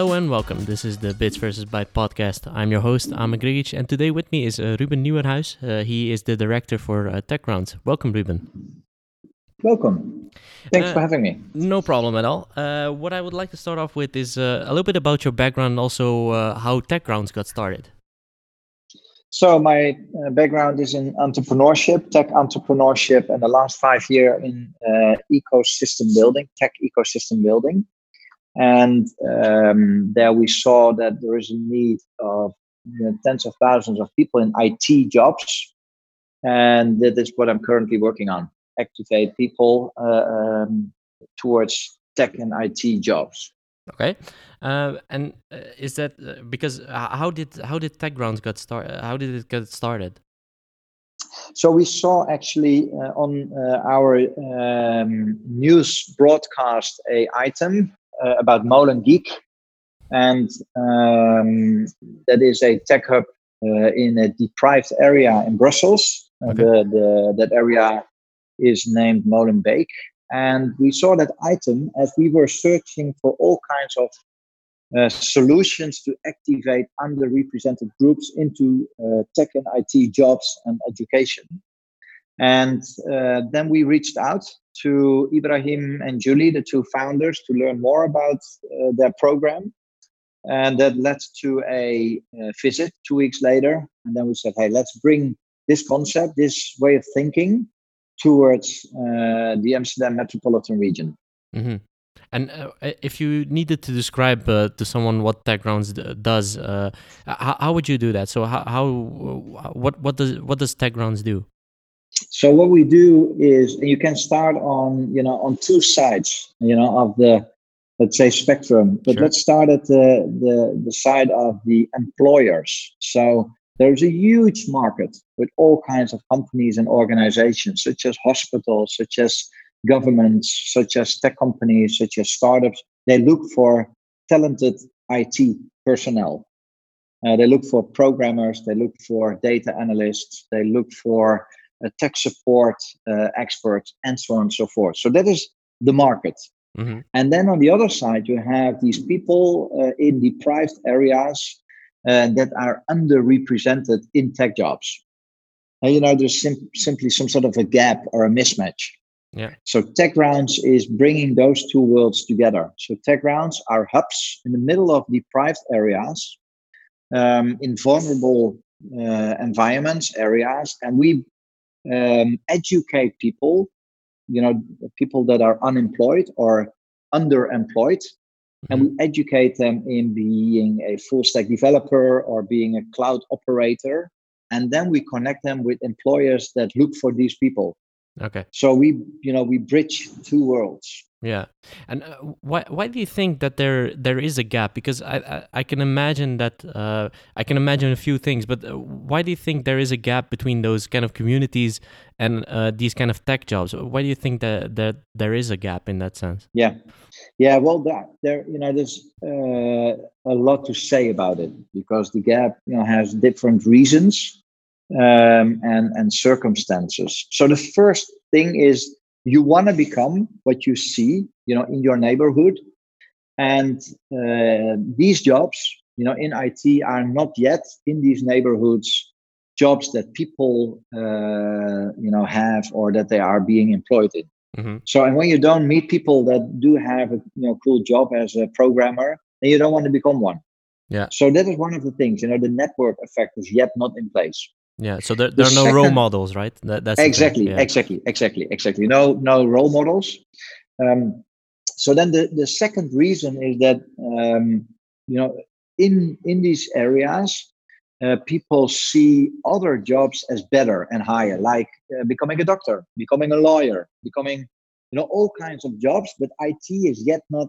Hello and welcome. This is the Bits versus Byte podcast. I'm your host, Ame Grigic, and today with me is uh, Ruben Nieuwenhuis. Uh, he is the director for uh, TechGrounds. Welcome, Ruben. Welcome. Thanks Uh, for having me. No problem at all. Uh, what I would like to start off with is uh, a little bit about your background also uh, how TechGrounds got started. So my uh, background is in entrepreneurship, tech entrepreneurship, and the last five year in uh, ecosystem building, tech ecosystem building. And um, there we saw that there is a need of you know, tens of thousands of people in IT jobs, and that is what I'm currently working on: activate people uh, um, towards tech and IT jobs. Okay, uh, and uh, is that uh, because uh, how did how did TechGrounds got started? How did it get started? So we saw actually uh, on uh, our um, news broadcast a item uh, about MolenGeek, and um, that is a tech hub uh, in a deprived area in Brussels. Okay. the, the, that area is named Molenbeek, and we saw that item as we were searching for all kinds of uh, solutions to activate underrepresented groups into uh, tech and IT jobs and education. And uh, then we reached out to Ibrahim and Julie, the two founders, to learn more about uh, their program. And that led to a uh, visit two weeks later. And then we said, hey, let's bring this concept, this way of thinking towards uh, the Amsterdam metropolitan region. Mm-hmm. And uh, if you needed to describe uh, to someone what TechGrounds d- does, uh, how, how would you do that? So how, how what what does what does TechGrounds do? So what we do is you can start on you know on two sides you know of the let's say spectrum. But Sure. let's start at the, the the side of the employers. So there's a huge market with all kinds of companies and organizations, such as hospitals, such as governments, such as tech companies, such as startups. They look for talented IT personnel. Uh, they look for programmers, they look for data analysts, they look for tech support uh, experts, and so on and so forth. So that is the market. hmm And then on the other side, you have these people uh, in deprived areas uh, that are underrepresented in tech jobs. And, you know, there's sim- simply some sort of a gap or a mismatch. Yeah. So TechGrounds is bringing those two worlds together. So TechGrounds are hubs in the middle of deprived areas, um, in vulnerable uh, environments, areas, and we um, educate people, you know, people that are unemployed or underemployed, and we educate them in being a full stack developer or being a cloud operator. And then we connect them with employers that look for these people. Okay. So we, you know, we bridge two worlds. Yeah, and uh, why why do you think that there there is a gap? Because I I, I can imagine that uh, I can imagine a few things, but uh, why do you think there is a gap between those kind of communities and uh, these kind of tech jobs? Why do you think that that there is a gap in that sense? Yeah, yeah. Well, that there, you know, there's uh, a lot to say about it because the gap, you know, has different reasons um, and and circumstances. So the first thing is you want to become what you see, you know, in your neighborhood, and uh, these jobs, you know, in IT are not yet in these neighborhoods jobs that people, uh, you know, have or that they are being employed in. hmm So, and when you don't meet people that do have a you know cool job as a programmer, then you don't want to become one. Yeah. So that is one of the things. You know, the network effect is yet not in place. Yeah, so there, there are no role models, right? That, that's exactly, yeah. exactly, exactly, exactly. No, no role models. Um, so then the, the second reason is that um, you know in in these areas, uh, people see other jobs as better and higher, like uh, becoming a doctor, becoming a lawyer, becoming you know all kinds of jobs. But IT is yet not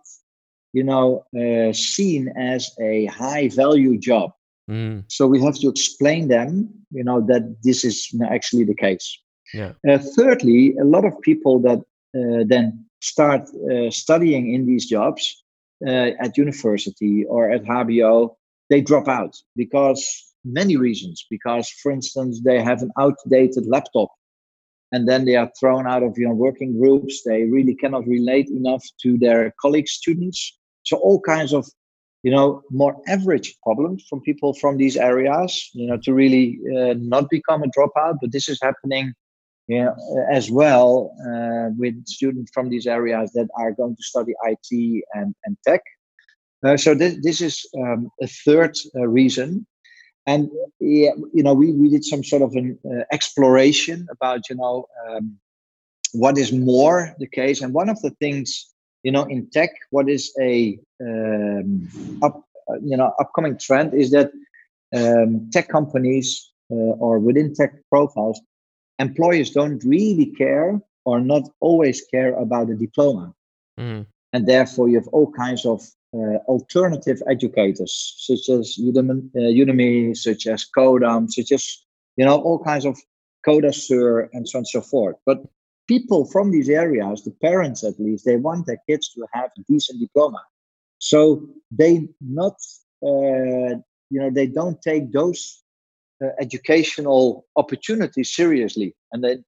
you know uh, seen as a high value job. Mm, So we have to explain them, you know, that this is actually the case. yeah. Uh, thirdly, a lot of people that uh, then start uh, studying in these jobs uh, at university or at HBO, they drop out because many reasons. Because, for instance, they have an outdated laptop, and then they are thrown out of you know working groups. They really cannot relate enough to their colleagues, students. So all kinds of you know more average problems from people from these areas you know to really uh, not become a dropout but this is happening you know, as well uh, with students from these areas that are going to study IT and, and tech. Uh, so this, this is um, a third uh, reason. And yeah, you know, we, we did some sort of an uh, exploration about, you know, um, what is more the case. And one of the things you know in tech what is a um, up you know upcoming trend is that um, tech companies uh, or within tech profiles employers don't really care or not always care about the diploma mm. and therefore you have all kinds of uh, alternative educators such as udemy, uh, udemy such as codam such as you know all kinds of Codaisseur and so on and so forth but people from these areas, the parents at least, they want their kids to have a decent diploma. So they not, uh, you know, they don't take those uh, educational opportunities seriously, and then.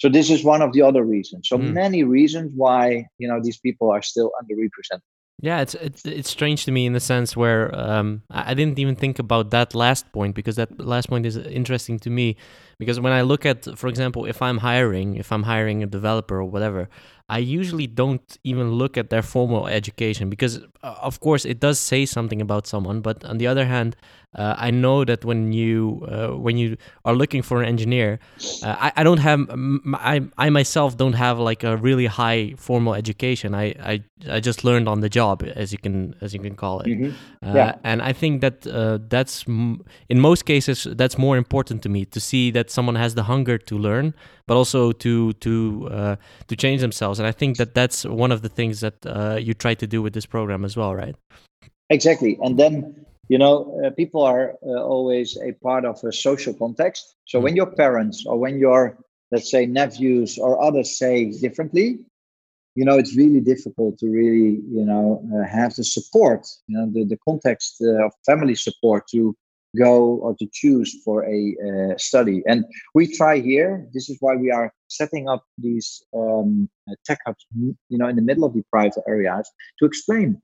So this is one of the other reasons. So mm. many reasons why you know these people are still underrepresented. Yeah, it's it's it's strange to me in the sense where um, I didn't even think about that last point because that last point is interesting to me because when I look at, for example, if I'm hiring, if I'm hiring a developer or whatever, I usually don't even look at their formal education because, uh, of course, it does say something about someone. But on the other hand, uh, I know that when you uh, when you are looking for an engineer, uh, I, I don't have I I myself don't have like a really high formal education. I, I, I just learned on the job, as you can as you can call it. Mm-hmm. Uh, yeah. And I think that uh, that's in most cases that's more important to me to see that someone has the hunger to learn, but also to to to change themselves. And I think that that's one of the things that you try to do with this program as well, right? Exactly, and then you know uh, people are uh, always a part of a social context so when mm. your parents or when your let's say nephews or others say differently you know it's really difficult to really you know uh, have the support you know the, the context uh, of family support to go or to choose for a uh, study and we try here this is why we are setting up these um, tech hubs you know in the middle of the private areas to explain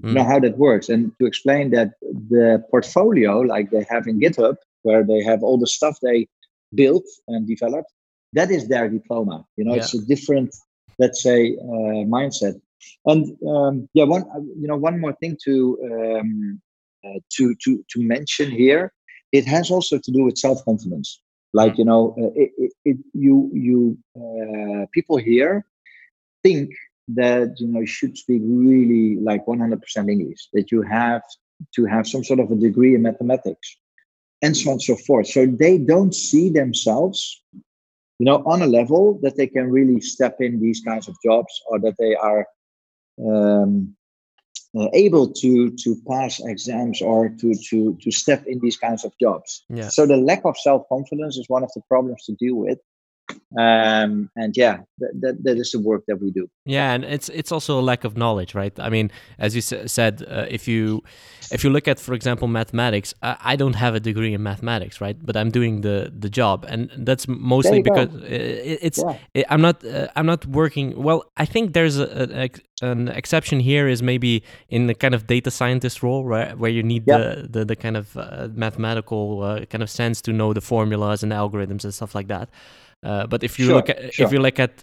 mm. you know how that works and to explain that the portfolio like they have in github where they have all the stuff they built and developed that is their diploma you know yeah. it's a different let's say uh, mindset and um, yeah one uh, you know one more thing to um, uh, to to to mention here it has also to do with self-confidence like mm. you know uh, it, it, it, you you uh, people here think that you know you should speak really like 100% English, that you have to have some sort of a degree in mathematics, and so on and so forth. So they don't see themselves, you know, on a level that they can really step in these kinds of jobs or that they are um, uh, able to to pass exams or to to to step in these kinds of jobs. Yeah. So the lack of self confidence is one of the problems to deal with um, and yeah that, that, that is the work that we do. Yeah and it's it's also a lack of knowledge right? I mean as you s- said uh, if you if you look at for example mathematics I, I, don't have a degree in mathematics right? But i'm doing the the job and that's mostly because it, it's yeah. it, i'm not uh, i'm not working well i think there's a, a, an exception here is maybe in the kind of data scientist role right? Where you need yeah. the, the the kind of uh, mathematical uh, kind of sense to know the formulas and algorithms and stuff like that uh, but if you sure, look at sure. if you look at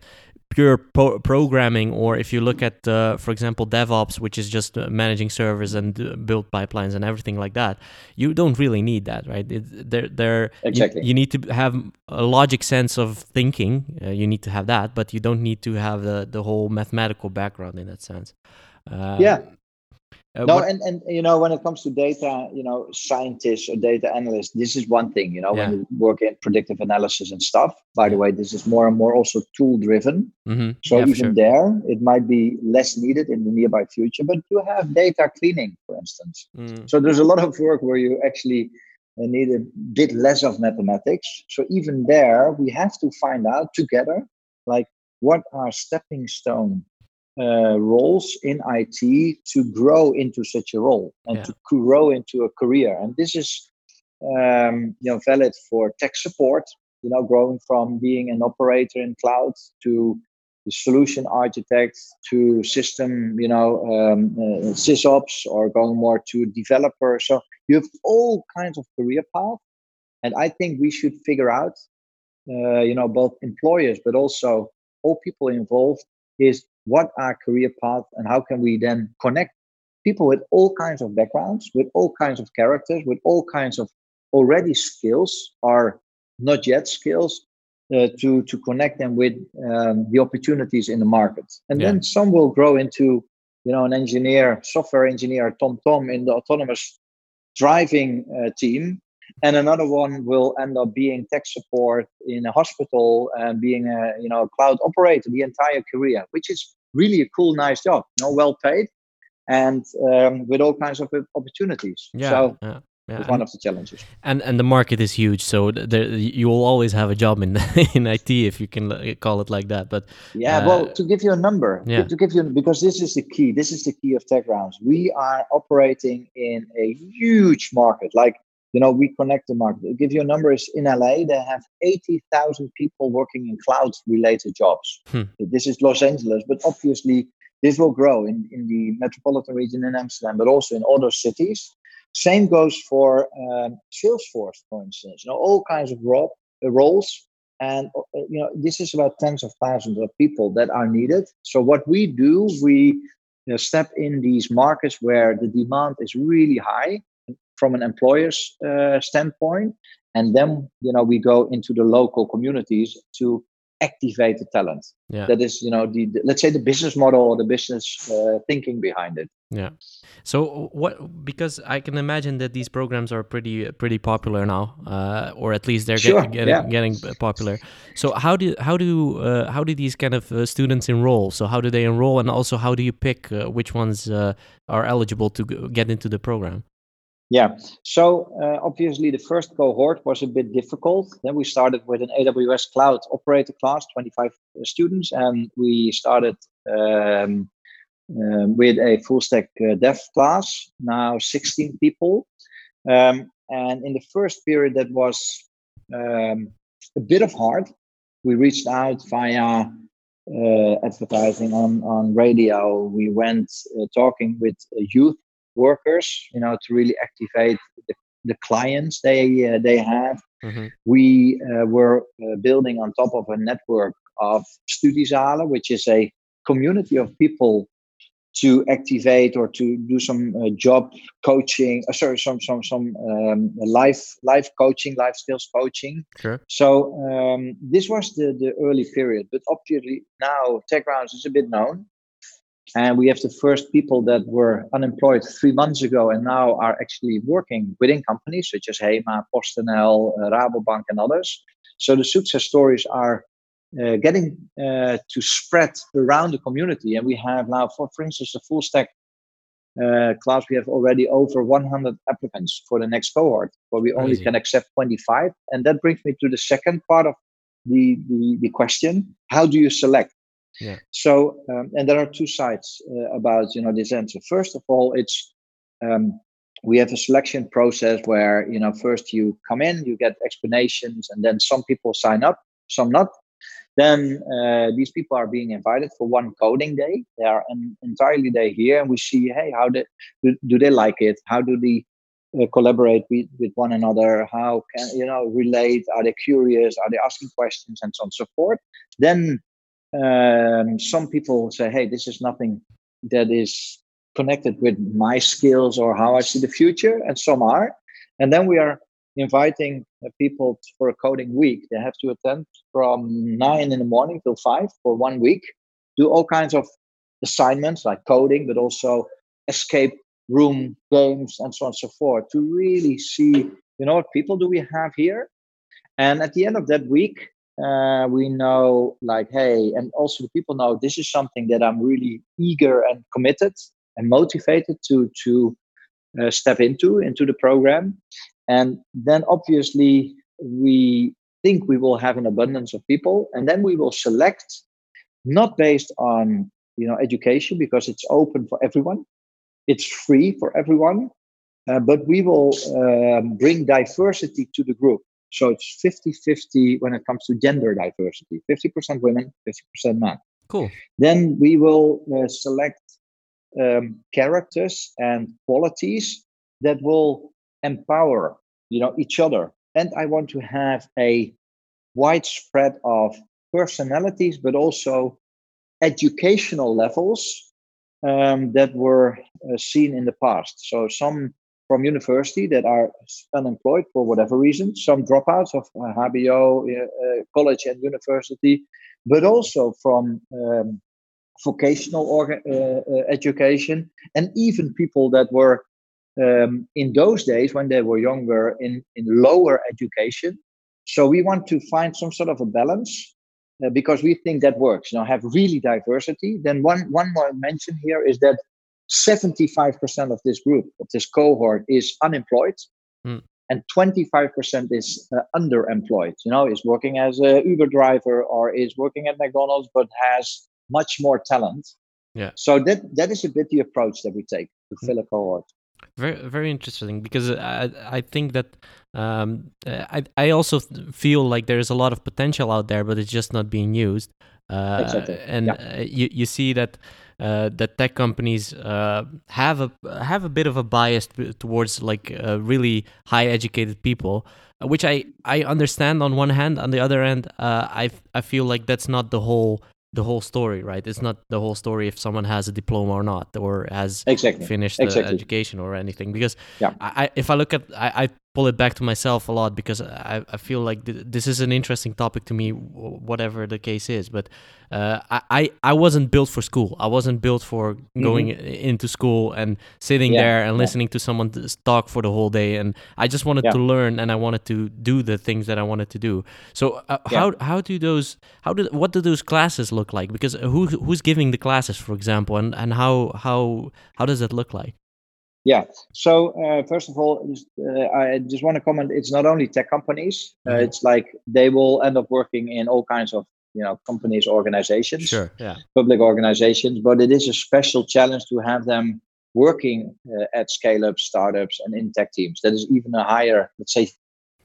pure po- programming, or if you look at, uh, for example, DevOps, which is just uh, managing servers and uh, build pipelines and everything like that, you don't really need that, right? It, they're, they're, exactly. You, you, need to have a logic sense of thinking. Uh, you need to have that, but you don't need to have the the whole mathematical background in that sense. yeah, uh, no, what... and, and you know when it comes to data, you know scientists or data analysts, this is one thing. You know yeah. when you work in predictive analysis and stuff. By the way, this is more and more also tool driven. Mm-hmm. So yeah, even sure. there, it might be less needed in the nearby future. But you have data cleaning, for instance. Mm. So there's a lot of work where you actually uh, need a bit less of mathematics. So even there, we have to find out together, like what are stepping stone uh, roles in IT to grow into such a role and yeah. to grow into a career. And this is, um, you know, valid for tech support. You know, growing from being an operator in cloud to the solution architect to system, you know, um, uh, sysops or going more to developer. So you have all kinds of career paths. And I think we should figure out, uh, you know, both employers, but also all people involved is what are career paths and how can we then connect people with all kinds of backgrounds, with all kinds of characters, with all kinds of already skills or not yet skills uh, to to connect them with um, the opportunities in the market and yeah. then some will grow into you know an engineer software engineer TomTom in the autonomous driving uh, team and another one will end up being tech support in a hospital and being a you know a cloud operator the entire career which is really a cool nice job you know well paid and um, with all kinds of opportunities yeah, so yeah yeah, one of the challenges. And and the market is huge, so there, you will always have a job in in IT if you can call it like that. But yeah, uh, well, to give you a number, yeah. to give you because this is the key. This is the key of TechGrounds. We are operating in a huge market. Like you know, we connect the market. To give you a number is in LA, they have eighty thousand people working in cloud related jobs. Hmm. This is Los Angeles, but obviously this will grow in, in the metropolitan region in Amsterdam, but also in other cities. Same goes for um, Salesforce, for instance. You know, all kinds of ro- uh, roles, and uh, you know, this is about tens of thousands of people that are needed. So what we do, we you know, step in these markets where the demand is really high from an employer's uh, standpoint, and then you know we go into the local communities to activate the talent. Yeah. That is, you know, the, the let's say the business model or the business uh, thinking behind it. Yeah. So what? Because I can imagine that these programs are pretty pretty popular now, uh, or at least they're sure, get, getting yeah. getting popular. So how do how do uh, how do these kind of uh, students enroll? So how do they enroll, and also how do you pick uh, which ones uh, are eligible to get into the program? Yeah, so uh, obviously the first cohort was a bit difficult. Then we started with an AWS Cloud Operator class, 25 students, and we started um, um, with a full stack uh, dev class, now 16 people. Um, and in the first period, that was um, a bit of hard. We reached out via uh, advertising on, on radio. We went uh, talking with youth workers, you know, to really activate the, the clients they uh, they have. Mm-hmm. We uh, were uh, building on top of a network of Studiezalen, which is a community of people to activate or to do some uh, job coaching uh, sorry some some some um, life life coaching life skills coaching sure. so um, this was the the early period but obviously now TechGrounds is a bit known and we have the first people that were unemployed three months ago and now are actually working within companies such as Hema, PostNL, uh, Rabobank, and others. So the success stories are uh, getting uh, to spread around the community. And we have now, for, for instance, the full stack uh, class, we have already over 100 applicants for the next cohort, where we only can accept 25. And that brings me to the second part of the, the, the question how do you select? Yeah. So, um, and there are two sides uh, about you know this answer. First of all, it's um, we have a selection process where you know first you come in, you get explanations, and then some people sign up, some not. Then uh, these people are being invited for one coding day. They are an entirely day here, and we see, hey, how do, do, do they like it? How do they uh, collaborate with, with one another? How can you know relate? Are they curious? Are they asking questions and so on and so forth? Then um, some people say, hey, this is nothing that is connected with my skills or how I see the future, and some are. And then we are inviting people for a coding week. They have to attend from nine in the morning till five for one week, do all kinds of assignments like coding, but also escape room games and so on and so forth to really see, you know, what people do we have here? And at the end of that week, uh, we know like hey and also the people know this is something that i'm really eager and committed and motivated to to uh, step into into the program. And then obviously we think we will have an abundance of people and then we will select not based on you know education because it's open for everyone. It's free for everyone. Uh, but we will um, bring diversity to the group so it's 50 50 when it comes to gender diversity 50% women, 50% men. Cool. Then we will uh, select um, characters and qualities that will empower, you know, each other. And I want to have a widespread of personalities, but also educational levels um, that were uh, seen in the past. So some from university that are unemployed for whatever reason, some dropouts of uh, HBO, uh, uh, college and university, but also from um, vocational orga- uh, uh, education, and even people that were um, in those days when they were younger in, in lower education. So we want to find some sort of a balance uh, because we think that works. You know, have really diversity. Then one one more mention here is that 75% of this group of this cohort is unemployed. Mm. And 25% is uh, underemployed, you know, is working as a Uber driver or is working at McDonald's, but has much more talent. Yeah. So that that is a bit the approach that we take to hmm. fill a cohort. Very very interesting because I I think that um, I I also feel like there is a lot of potential out there, but it's just not being used. Uh, exactly. And yeah. uh, you you see that. Uh, that tech companies uh, have a have a bit of a bias towards like uh, really high educated people, which I I understand on one hand. On the other hand, uh, I I feel like that's not the whole the whole story, right? It's not the whole story if someone has a diploma or not, or has exactly. finished exactly. education or anything. Because yeah. I, if I look at, I, I pull it back to myself a lot because I, I feel like th- this is an interesting topic to me, whatever the case is. But uh, I, I wasn't built for school. I wasn't built for going mm-hmm. into school and sitting yeah. there and listening to someone talk for the whole day. And I just wanted yeah. to learn and I wanted to do the things that I wanted to do. So uh, how how do those how do what do those classes look like? Because who who's giving the classes, for example, and and how how how does it look like? Yeah. So uh, first of all, uh, I just want to comment. It's not only tech companies. Uh, mm-hmm. It's like they will end up working in all kinds of you know companies, organizations, sure, yeah, public organizations. But it is a special challenge to have them working uh, at scale up startups and in tech teams. That is even a higher, let's say,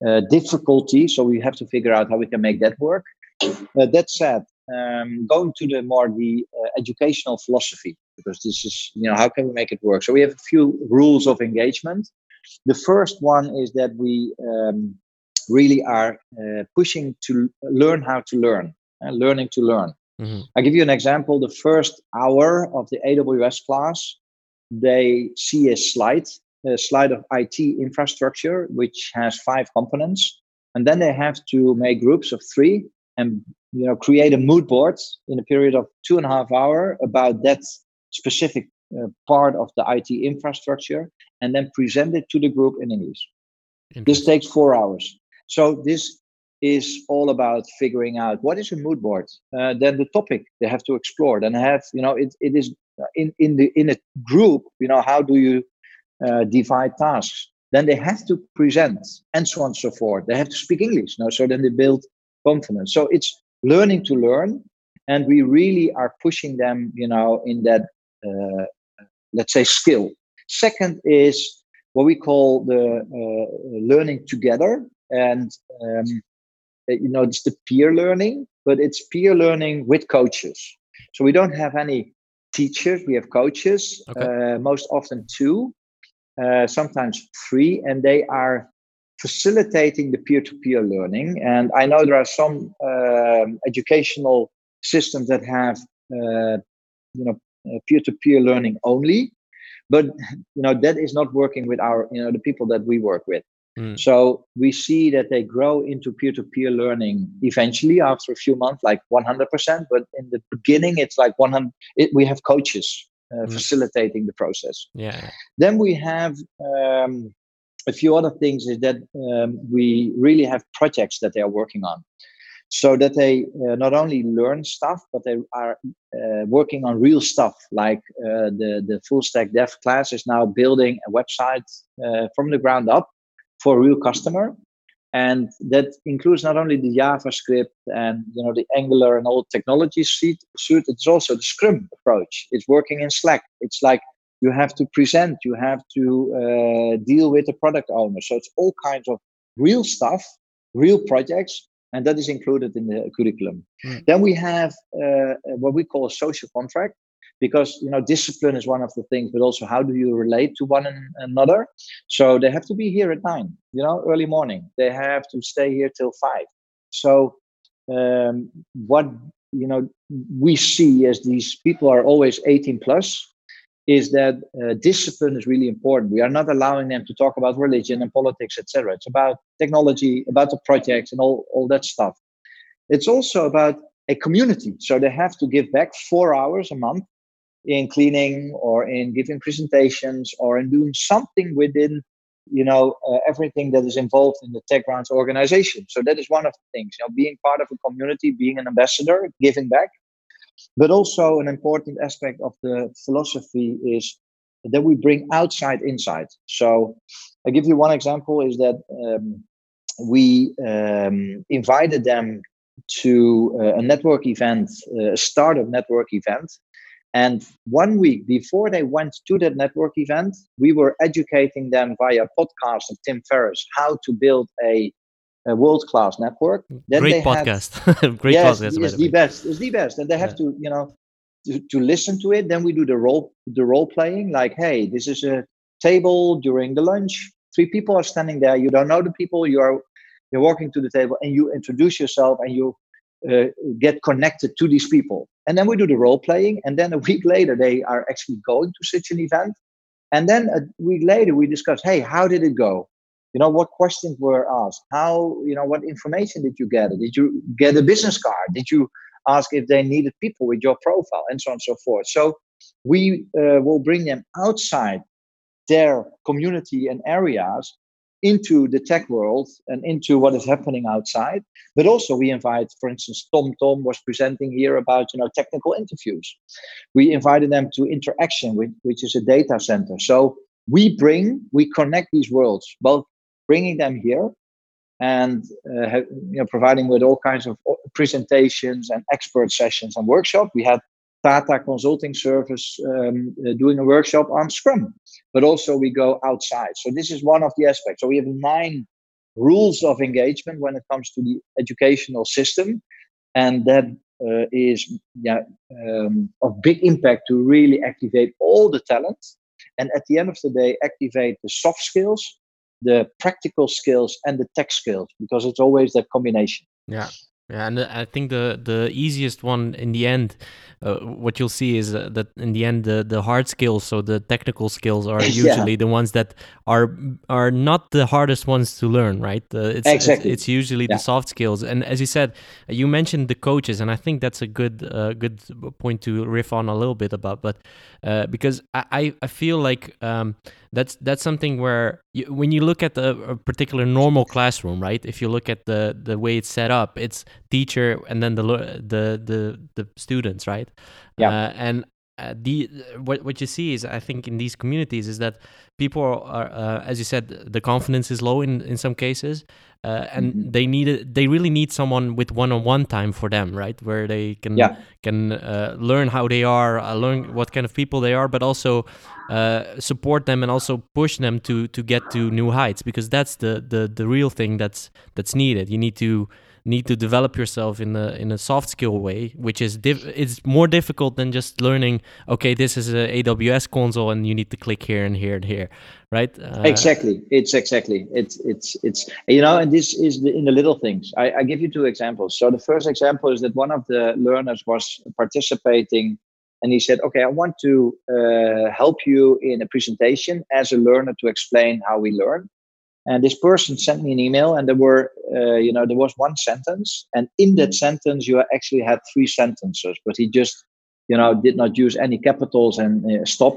uh, difficulty. So we have to figure out how we can make that work. Uh, that said, um, going to the more the uh, educational philosophy because this is you know how can we make it work? So we have a few rules of engagement. The first one is that we um, really are uh, pushing to learn how to learn uh, learning to learn. Mm-hmm. i'll give you an example. The first hour of the aws class they see a slide a slide of it infrastructure which has five components and then they have to make groups of three and you know create a mood board in a period of two and a half hour about that specific uh, part of the IT infrastructure and then present it to the group in English. This takes four hours. So this is all about figuring out what is a mood board. Uh, then the topic they have to explore. Then have you know it, it is in in the in a group. You know how do you uh, divide tasks? Then they have to present and so on and so forth. They have to speak English. now. so then they build confidence. So it's learning to learn and we really are pushing them you know in that let's say skill second is what we call the uh, learning together and um, you know it's the peer learning but it's peer learning with coaches so we don't have any teachers we have coaches okay. uh, most often two uh, sometimes three and they are facilitating the peer-to-peer learning. And I know there are some um, educational systems that have, uh, you know, uh, peer-to-peer learning only, but you know that is not working with our, you know, the people that we work with. Mm. So we see that they grow into peer-to-peer learning eventually after a few months, like 100%. But in the beginning, it's like 100. It, we have coaches uh, mm. facilitating the process. Yeah. Then we have um, a few other things is that um, we really have projects that they are working on so that they uh, not only learn stuff but they are uh, working on real stuff like uh, the the full stack dev class is now building a website uh, from the ground up for a real customer. And that includes not only the javascript and you know the angular and all technology suite, suite it's also the scrum approach. It's working in slack. It's like you have to present you have to uh, deal with the product owner. So it's all kinds of real stuff real projects and that is included in the curriculum. Mm. Then we have uh, what we call a social contract, because you know discipline is one of the things, but also how do you relate to one another? So they have to be here at nine, you know, early morning. They have to stay here till five. So um, what you know we see as these people are always 18 plus is that uh, discipline is really important. We are not allowing them to talk about religion and politics, etc. It's about technology, about the projects, and all, all that stuff. It's also about a community. So they have to give back four hours a month in cleaning or in giving presentations or in doing something within you know uh, everything that is involved in the Techgrounds organization so that is one of the things you know being part of a community being an ambassador giving back but also, an important aspect of the philosophy is that we bring outside insight. So, I give you one example: is that um, we um, invited them to uh, a network event, uh, a startup network event. And one week before they went to that network event, we were educating them via podcast of Tim Ferriss how to build a a world class network. Then Great podcast. Have, Great yes, podcast. It's the best. It's the best. And they have yeah. to, you know, to, to listen to it. Then we do the role the role playing. Like, hey, this is a table during the lunch. Three people are standing there. You don't know the people. You are you're walking to the table and you introduce yourself and you uh, get connected to these people. And then we do the role playing. And then a week later, they are actually going to such an event. And then a week later, we discuss, hey, how did it go? You know what questions were asked? How you know what information did you gather? Did you get a business card? Did you ask if they needed people with your profile? And so on and so forth. So we uh, will bring them outside their community and areas into the tech world and into what is happening outside. But also we invite for instance TomTom was presenting here about you know technical interviews. We invited them to Interxion with, which is a data center. So we bring we connect these worlds both bringing them here and uh, you know, providing with all kinds of uh, presentations and expert sessions and workshops. We had Tata Consulting Service um, uh, doing a workshop on Scrum, but also we go outside. So this is one of the aspects. So we have nine rules of engagement when it comes to the educational system, and that uh, is yeah, um, of big impact to really activate all the talent, and at the end of the day, activate the soft skills the practical skills and the tech skills because it's always that combination. Yeah. Yeah, and I think the the easiest one in the end, uh, what you'll see is uh, that in the end the the hard skills, so the technical skills, are usually yeah. the ones that are are not the hardest ones to learn, right? Uh, it's, exactly. It's, it's usually yeah. the soft skills, and as you said, you mentioned the coaches, and I think that's a good uh, good point to riff on a little bit about, but uh, because I I feel like. Um, that's that's something where you, when you look at a, a, particular normal classroom right if you look at the the way it's set up it's teacher and then the the the, the students right? Yeah. Uh, and uh, the what what you see is I think in these communities is that people are uh, as you said the confidence is low in in some cases uh, and mm-hmm. they need it, they really need someone with one-on-one time for them right where they can yeah. can uh, learn how they are uh, learn what kind of people they are but also uh, support them and also push them to to get to new heights because that's the the the real thing that's that's needed you need to need to develop yourself in a in a soft skill way, which is it's more difficult than just learning. Okay, this is a AWS console, and you need to click here and here and here, right? Uh, exactly, it's exactly it's it's it's you know, and this is the, in the little things. I, I give you two examples. So the first example is that one of the learners was participating and he said, "Okay, I want to uh, help you in a presentation as a learner to explain how we learn." And this person sent me an email, and there were, uh, you know, there was one sentence, and in that sentence, you actually had three sentences, but he just, you know, did not use any capitals and uh, stop,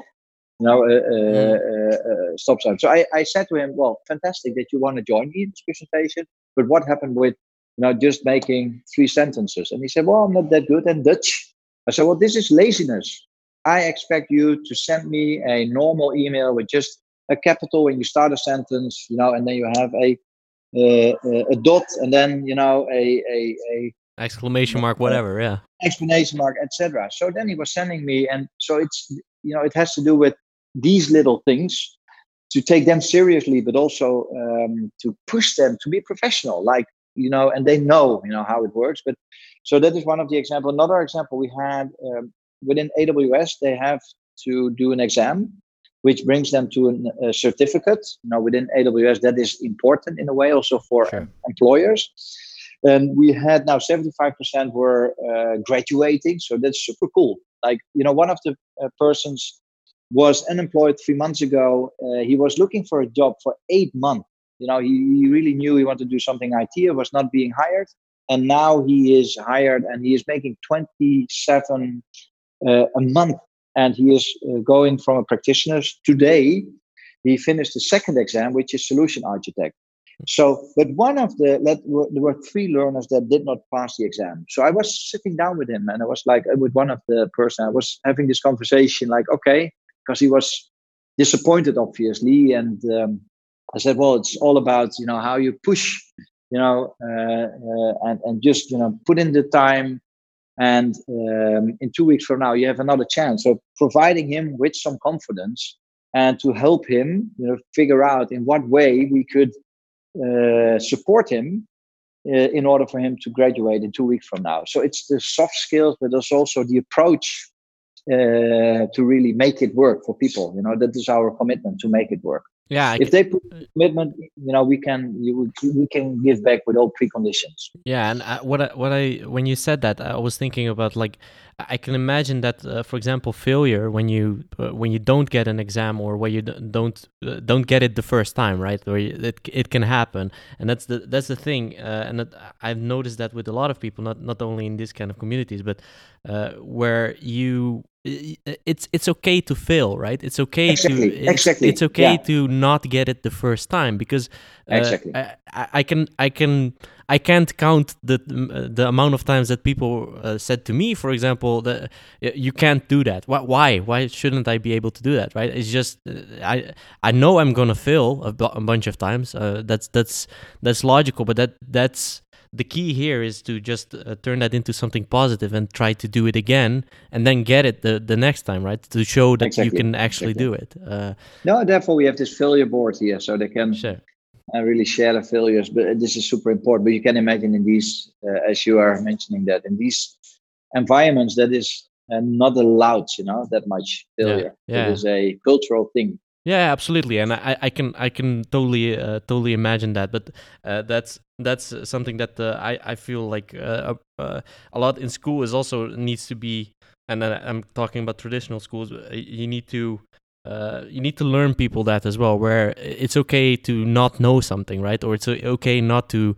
you know, uh, uh, mm. uh stop sign. So I, I said to him, well, fantastic that you want to join me in this presentation, but what happened with, you know, just making three sentences? And he said, well, I'm not that good at Dutch. I said, well, this is laziness. I expect you to send me a normal email with just a capital when you start a sentence, you know, and then you have a a, a dot and then you know a a, a exclamation mark, whatever, yeah, exclamation mark, etc. So then he was sending me, and so it's you know it has to do with these little things to take them seriously, but also um, to push them to be professional. Like you know, and they know, you know, how it works. But so that is one of the example. Another example we had um, within AWS, they have to do an exam, which brings them to an, a certificate. You know, within AWS, that is important in a way, also for sure. employers. And we had now 75% were uh, graduating, so that's super cool. Like, you know, one of the uh, persons was unemployed three months ago. Uh, he was looking for a job for eight months. You know, he, he really knew he wanted to do something IT, was not being hired. And now he is hired and he is making 27 uh, a month. And he is uh, going from a practitioner. Today, he finished the second exam, which is solution architect. So, but one of the, let, there were three learners that did not pass the exam. So I was sitting down with him and I was like, with one of the person, I was having this conversation like, okay, because he was disappointed, obviously. And um, I said, well, it's all about you know how you push, you know, uh, uh, and and just you know put in the time. And um, in two weeks from now, you have another chance. So providing him with some confidence and to help him, you know, figure out in what way we could uh, support him uh, in order for him to graduate in two weeks from now. So it's the soft skills, but it's also the approach uh, to really make it work for people. You know, that is our commitment to make it work. Yeah, if they put commitment, you know, we can you, we can give back with all preconditions. Yeah, and I, what I, what I when you said that, I was thinking about like I can imagine that, uh, for example, failure when you uh, when you don't get an exam or where you don't uh, don't get it the first time, right? Or it it can happen, and that's the that's the thing. Uh, and that, I've noticed that with a lot of people, not not only in this kind of communities, but uh, where you it's it's okay to fail right it's okay exactly. to it's, exactly. it's okay yeah. to not get it the first time because uh, exactly. I, I, can i can i can't count the the amount of times that people uh, said to me for example that you can't do that why why shouldn't i be able to do that right it's just uh, i i know i'm gonna fail a, b- a bunch of times uh, that's that's that's logical but that that's the key here is to just uh, turn that into something positive and try to do it again and then get it the, the next time right to show that exactly. you can actually exactly. do it uh, no therefore we have this failure board here so they can sure. uh, really share the failures but this is super important but you can imagine in these uh, as you are mentioning that in these environments that is uh, not allowed you know that much failure yeah. yeah. it is a cultural thing yeah, absolutely, and I, I can I can totally uh, totally imagine that. But uh, that's that's something that uh, I I feel like uh, uh, a lot in school is also needs to be. And I'm talking about traditional schools. Uh, you need to you need to learn people that as well, where it's okay to not know something, right? Or it's okay not to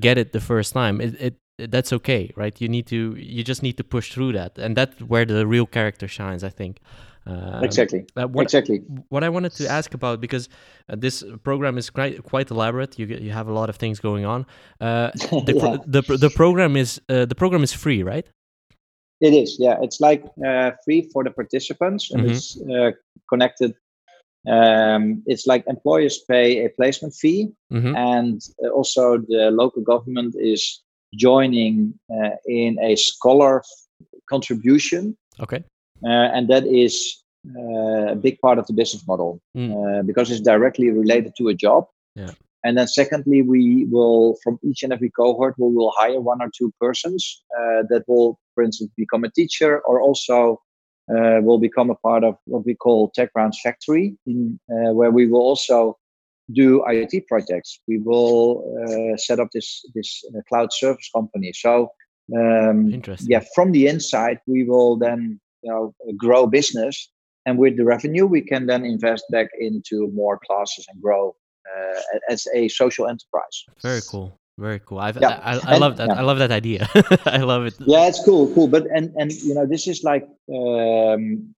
get it the first time. It, it that's okay, right? You need to you just need to push through that, and that's where the real character shines, I think. Um, exactly. Uh, what, exactly. What I wanted to ask about because uh, this program is quite quite elaborate. You you have a lot of things going on. Uh, the, yeah. the the program is uh, the program is free, right? It is. Yeah, it's like uh, free for the participants, and mm-hmm. it's uh, connected. Um, it's like employers pay a placement fee, mm-hmm. and also the local government is joining in a scholar contribution. Okay and that is uh, a big part of the business model mm. because it's directly related to a job. Yeah. And then secondly, we will from each and every cohort we will hire one or two persons uh, that will, for instance, become a teacher or also uh, will become a part of what we call TechGrounds Factory, in, uh, where we will also do IoT projects. We will set up this this cloud service company. So um, yeah, from the inside, we will then you know grow business and with the revenue we can then invest back into more classes and grow uh, as a social enterprise. Very cool. Very cool. I've, yeah. I, I, I and, love that. yeah. i love that idea. I love it. Yeah it's cool cool. But and and you know this is like um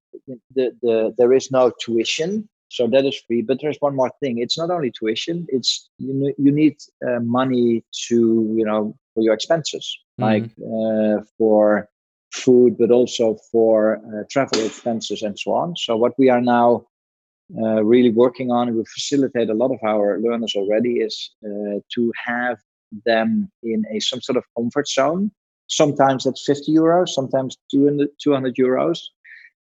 the the there is no tuition so that is free. But there's one more thing. It's not only tuition it's you you need uh, money to you know for your expenses. Mm-hmm. like uh, for food, but also for uh, travel expenses and so on. So what we are now uh, really working on, and we facilitate a lot of our learners already, is uh, to have them in a some sort of comfort zone. Sometimes that's 50 euros, sometimes 200, 200 euros,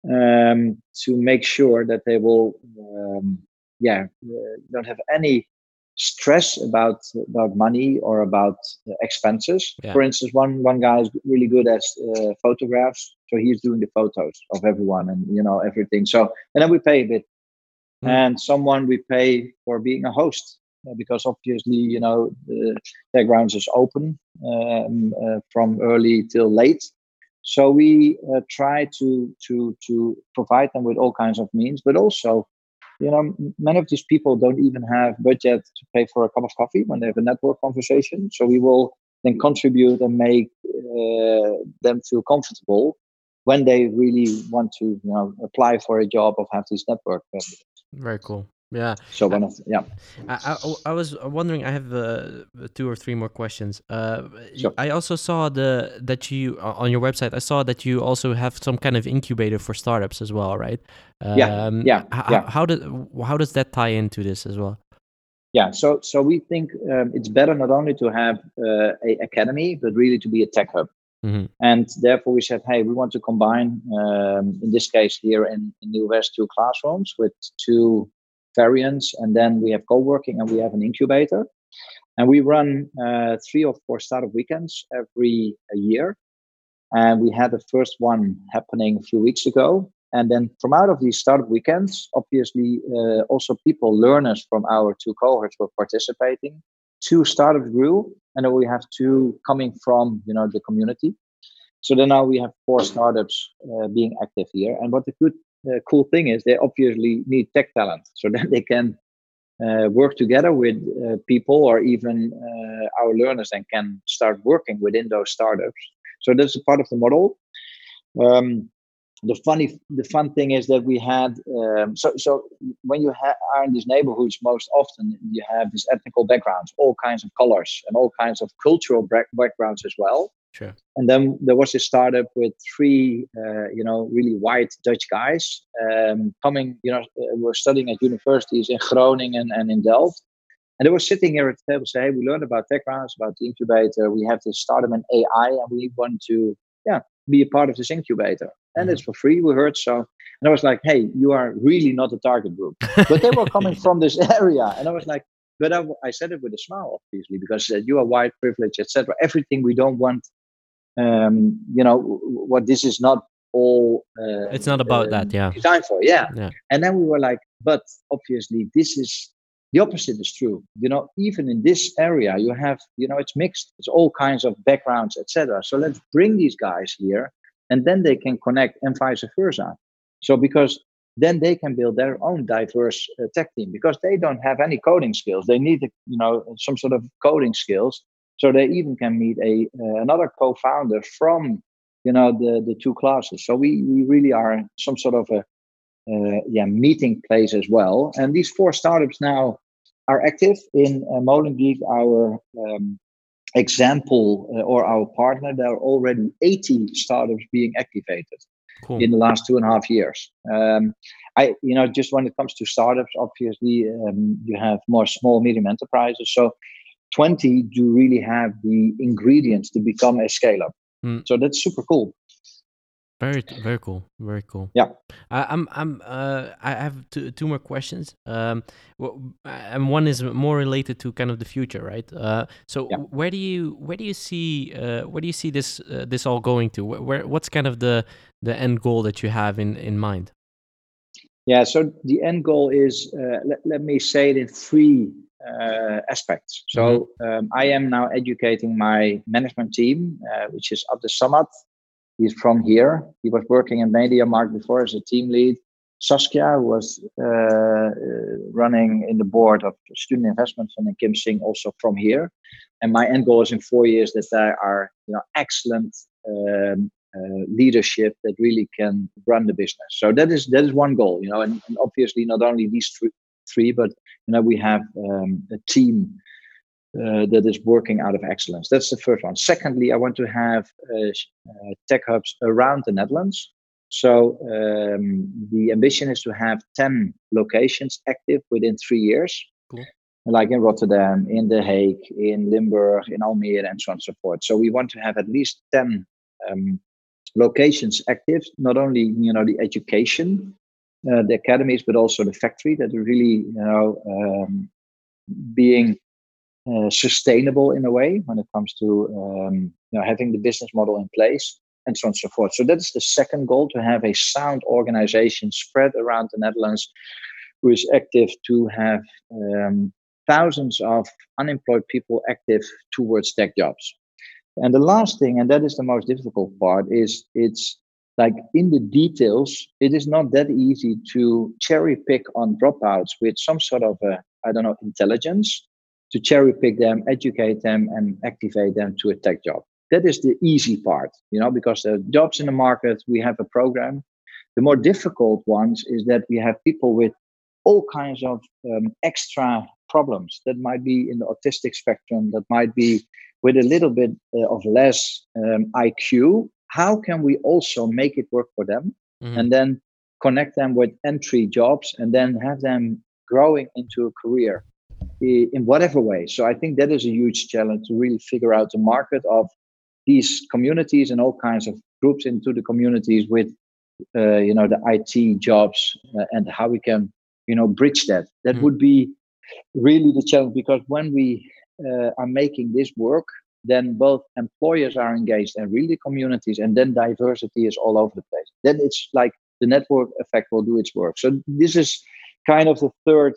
um, to make sure that they will, um, yeah, uh, don't have any stress about about money or about uh, expenses. Yeah. For instance, one one guy is really good at uh, photographs, so he's doing the photos of everyone and you know everything. So and then we pay a bit, mm. and someone we pay for being a host uh, because obviously you know the backgrounds is open um, uh, from early till late. So we uh, try to to to provide them with all kinds of means, but also you know, many of these people don't even have budget to pay for a cup of coffee when they have a network conversation. So we will then contribute and make uh, them feel comfortable when they really want to, you know, apply for a job or have this network. Very cool. Yeah. So one of yeah. I, I, I was wondering. I have uh, two or three more questions. Uh, sure. I also saw the that you on your website. I saw that you also have some kind of incubator for startups as well, right? Um, yeah. Yeah. How, yeah. how does how does that tie into this as well? Yeah. So so we think um, it's better not only to have uh, a academy, but really to be a tech hub. Mm-hmm. And therefore, we said, hey, we want to combine, um, in this case here in, in Nieuw-West, two classrooms with two variants, and then we have co-working and we have an incubator. And we run uh, three or four startup weekends every year. And we had the first one happening a few weeks ago. And then from out of these startup weekends, obviously, uh, also people, learners from our two cohorts were participating. Two startups grew, and then we have two coming from you know the community. So then now we have four startups uh, being active here. And what the good uh, cool thing is they obviously need tech talent so that they can uh, work together with uh, people or even uh, our learners and can start working within those startups. So that's a part of the model. Um, the funny the fun thing is that we had um, so so when you ha- are in these neighborhoods most often you have these ethnical backgrounds all kinds of colors and all kinds of cultural backgrounds as well Sure. And then there was a startup with three, uh, you know, really white Dutch guys um, coming, you know, uh, were studying at universities in Groningen and in Delft. And they were sitting here at the table saying, hey, we learned about TechGrounds, about the incubator. We have this startup in AI and we want to, yeah, be a part of this incubator. And mm-hmm. it's for free, we heard. So, and I was like, hey, you are really not a target group. But they were coming from this area. And I was like, but I, I said it with a smile, obviously, because uh, you are white, privilege, etc. Everything we don't want um, you know what this is not all uh, it's not about that yeah. designed for yeah. yeah. And then we were like but obviously this is the opposite is true. You know even in this area you have you know it's mixed. It's all kinds of backgrounds etc so let's bring these guys here and then they can connect and vice versa. So because then they can build their own diverse uh, tech team because they don't have any coding skills. They need you know some sort of coding skills so they even can meet a uh, another co-founder from you know the the two classes. So we we really are some sort of a uh, yeah meeting place as well. And these four startups now are active in uh, MolenGeek, our um, example uh, or our partner. There are already 80 startups being activated cool. in the last two and a half years. Um, I, you know, just when it comes to startups, obviously um, you have more small, medium enterprises. So 20 do really have the ingredients to become a scale up. Mm. So that's super cool. Very, very cool. Very cool. Yeah. I, I'm, I'm, uh, I have two, two more questions. Um, and one is more related to kind of the future, right? Uh, so yeah. where do you, where do you see, uh, where do you see this, uh, this all going to? Where, where, what's kind of the, the end goal that you have in, in mind? Yeah. So the end goal is, uh, let, let me say it in three uh, aspects. So mm-hmm. um, I am now educating my management team, uh, which is Abdus Samad. He's from here. He was working in MediaMarkt before as a team lead. Saskia, was uh, uh, running in the board of Student Investment Fund, and Kim Singh, also from here. And my end goal is in four years that they are, you know, excellent um, uh, leadership that really can run the business. So that is that is one goal, you know, and, and obviously not only these three, three, but you know we have um, a team uh, that is working out of excellence. That's the first one. Secondly, I want to have uh, uh, tech hubs around the Netherlands. So um, the ambition is to have 10 locations active within three years. Cool. Like in Rotterdam, in The Hague, in Limburg, in Almere, and so on and so forth. So we want to have at least 10 um, locations active, not only you know the education uh, the academies, but also the factory that are really, you know, um, being uh, sustainable in a way when it comes to um, you know having the business model in place and so on and so forth. So that is the second goal to have a sound organization spread around the Netherlands who is active to have um, thousands of unemployed people active towards tech jobs. And the last thing, and that is the most difficult part, is it's like in the details, it is not that easy to cherry pick on dropouts with some sort of a, I don't know, intelligence to cherry pick them, educate them, and activate them to a tech job. That is the easy part, you know, because the jobs in the market, we have a program. The more difficult ones is that we have people with all kinds of um, extra problems that might be in the autistic spectrum, that might be with a little bit uh, of less um, IQ. How can we also make it work for them mm-hmm. and then connect them with entry jobs and then have them growing into a career in whatever way? So I think that is a huge challenge to really figure out the market of these communities and all kinds of groups into the communities with uh, you know the IT jobs uh, and how we can you know bridge that that mm-hmm. would be really the challenge because when we uh, are making this work then both employers are engaged and really communities and then diversity is all over the place then it's like the network effect will do its work so this is kind of the third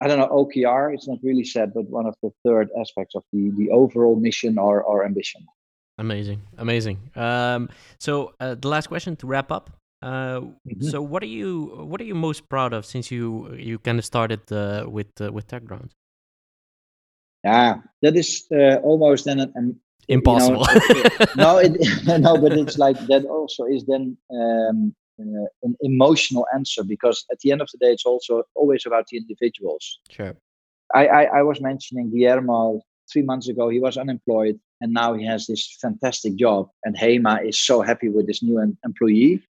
i don't know okr it's not really said but one of the third aspects of the the overall mission or, or ambition amazing amazing um, so uh, the last question to wrap up uh, mm-hmm. So, what are you what are you most proud of since you you kind of started uh, with uh, with TechGrounds? Yeah, that is uh, almost then an, impossible. You know, no, it, no, but it's like that. Also, is then um, uh, an emotional answer because at the end of the day, it's also always about the individuals. Sure. I, I, I was mentioning Guillermo three months ago. He was unemployed, and now he has this fantastic job. And Hema is so happy with this new employee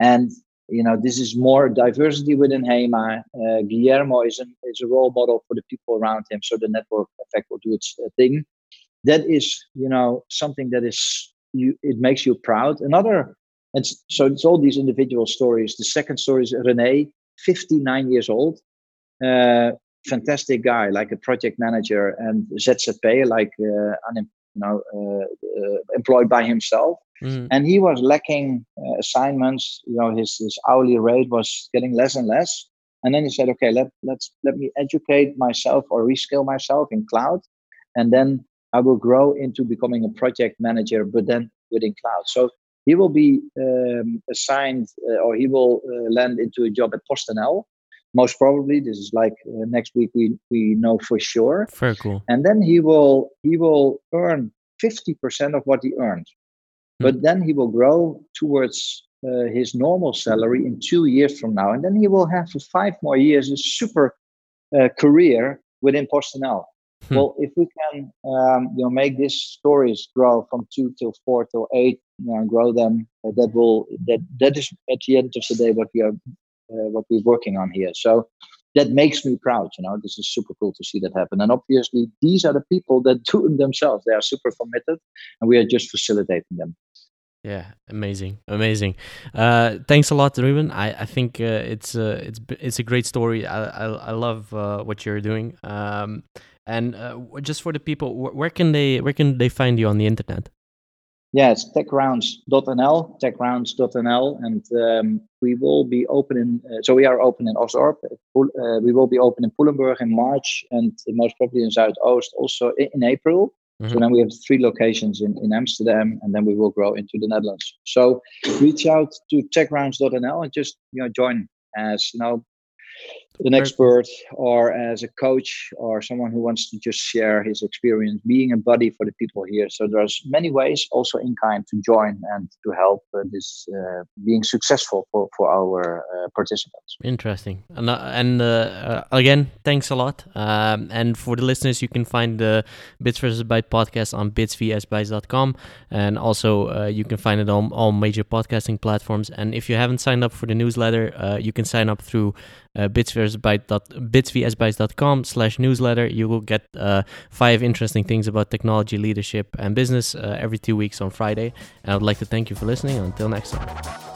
and you know this is more diversity within Hema. Uh, Guillermo is, an, is a role model for the people around him, so the network effect will do its uh, thing. That is, you know, something that is you. It makes you proud. Another, and so it's all these individual stories. The second story is Rene, 59 years old, uh, fantastic guy, like a project manager, and ZZP, like uh, you know, uh, uh, employed by himself Mm. And he was lacking uh, assignments. You know, his his hourly rate was getting less and less. And then he said, "Okay, let let's let me educate myself or reskill myself in cloud, and then I will grow into becoming a project manager, but then within cloud." So he will be um, assigned, uh, or he will uh, land into a job at PostNL. Most probably, this is like uh, next week. We we know for sure. Very cool. And then he will he will earn fifty percent of what he earned. But hmm. then he will grow towards uh, his normal salary in two years from now. And then he will have for five more years a super uh, career within PostNL. Hmm. Well, if we can, um, you know, make these stories grow from two till four till eight, you know, grow them, uh, that will that that is at the end of the day what we are uh, what we're working on here. So that makes me proud. You know, this is super cool to see that happen. And obviously, these are the people that do it themselves. They are super committed, and we are just facilitating them. Yeah, amazing, amazing. Uh, thanks a lot, Ruben. I, I think uh, it's uh, it's it's a great story. I I, I love uh, what you're doing. Um, and uh, just for the people, where can they where can they find you on the internet? Yeah, it's techgrounds.nl, techgrounds.nl, and um, we will be open in. Uh, so we are open in Osdorp. we will be open in Poelenburg in March, and most probably in Zuidoost also in, in April. Mm-hmm. So then we have three locations in, in Amsterdam, and then we will grow into the Netherlands. So reach out to techgrounds.nl and just you know join as you know an expert or as a coach or someone who wants to just share his experience being a buddy for the people here. So there's many ways also in kind to join and to help uh, this uh, being successful for, for our uh, participants. Interesting. And, uh, and uh, uh, again thanks a lot. Um, and for the listeners you can find the bits versus byte podcast on bitsvsbytes.com and also you can find it on all major podcasting platforms. And if you haven't signed up for the newsletter you can sign up through uh, bitsvsbyte.com slash newsletter. You will get uh, five interesting things about technology, leadership, and business uh, every two weeks on Friday. And I would like to thank you for listening. Until next time.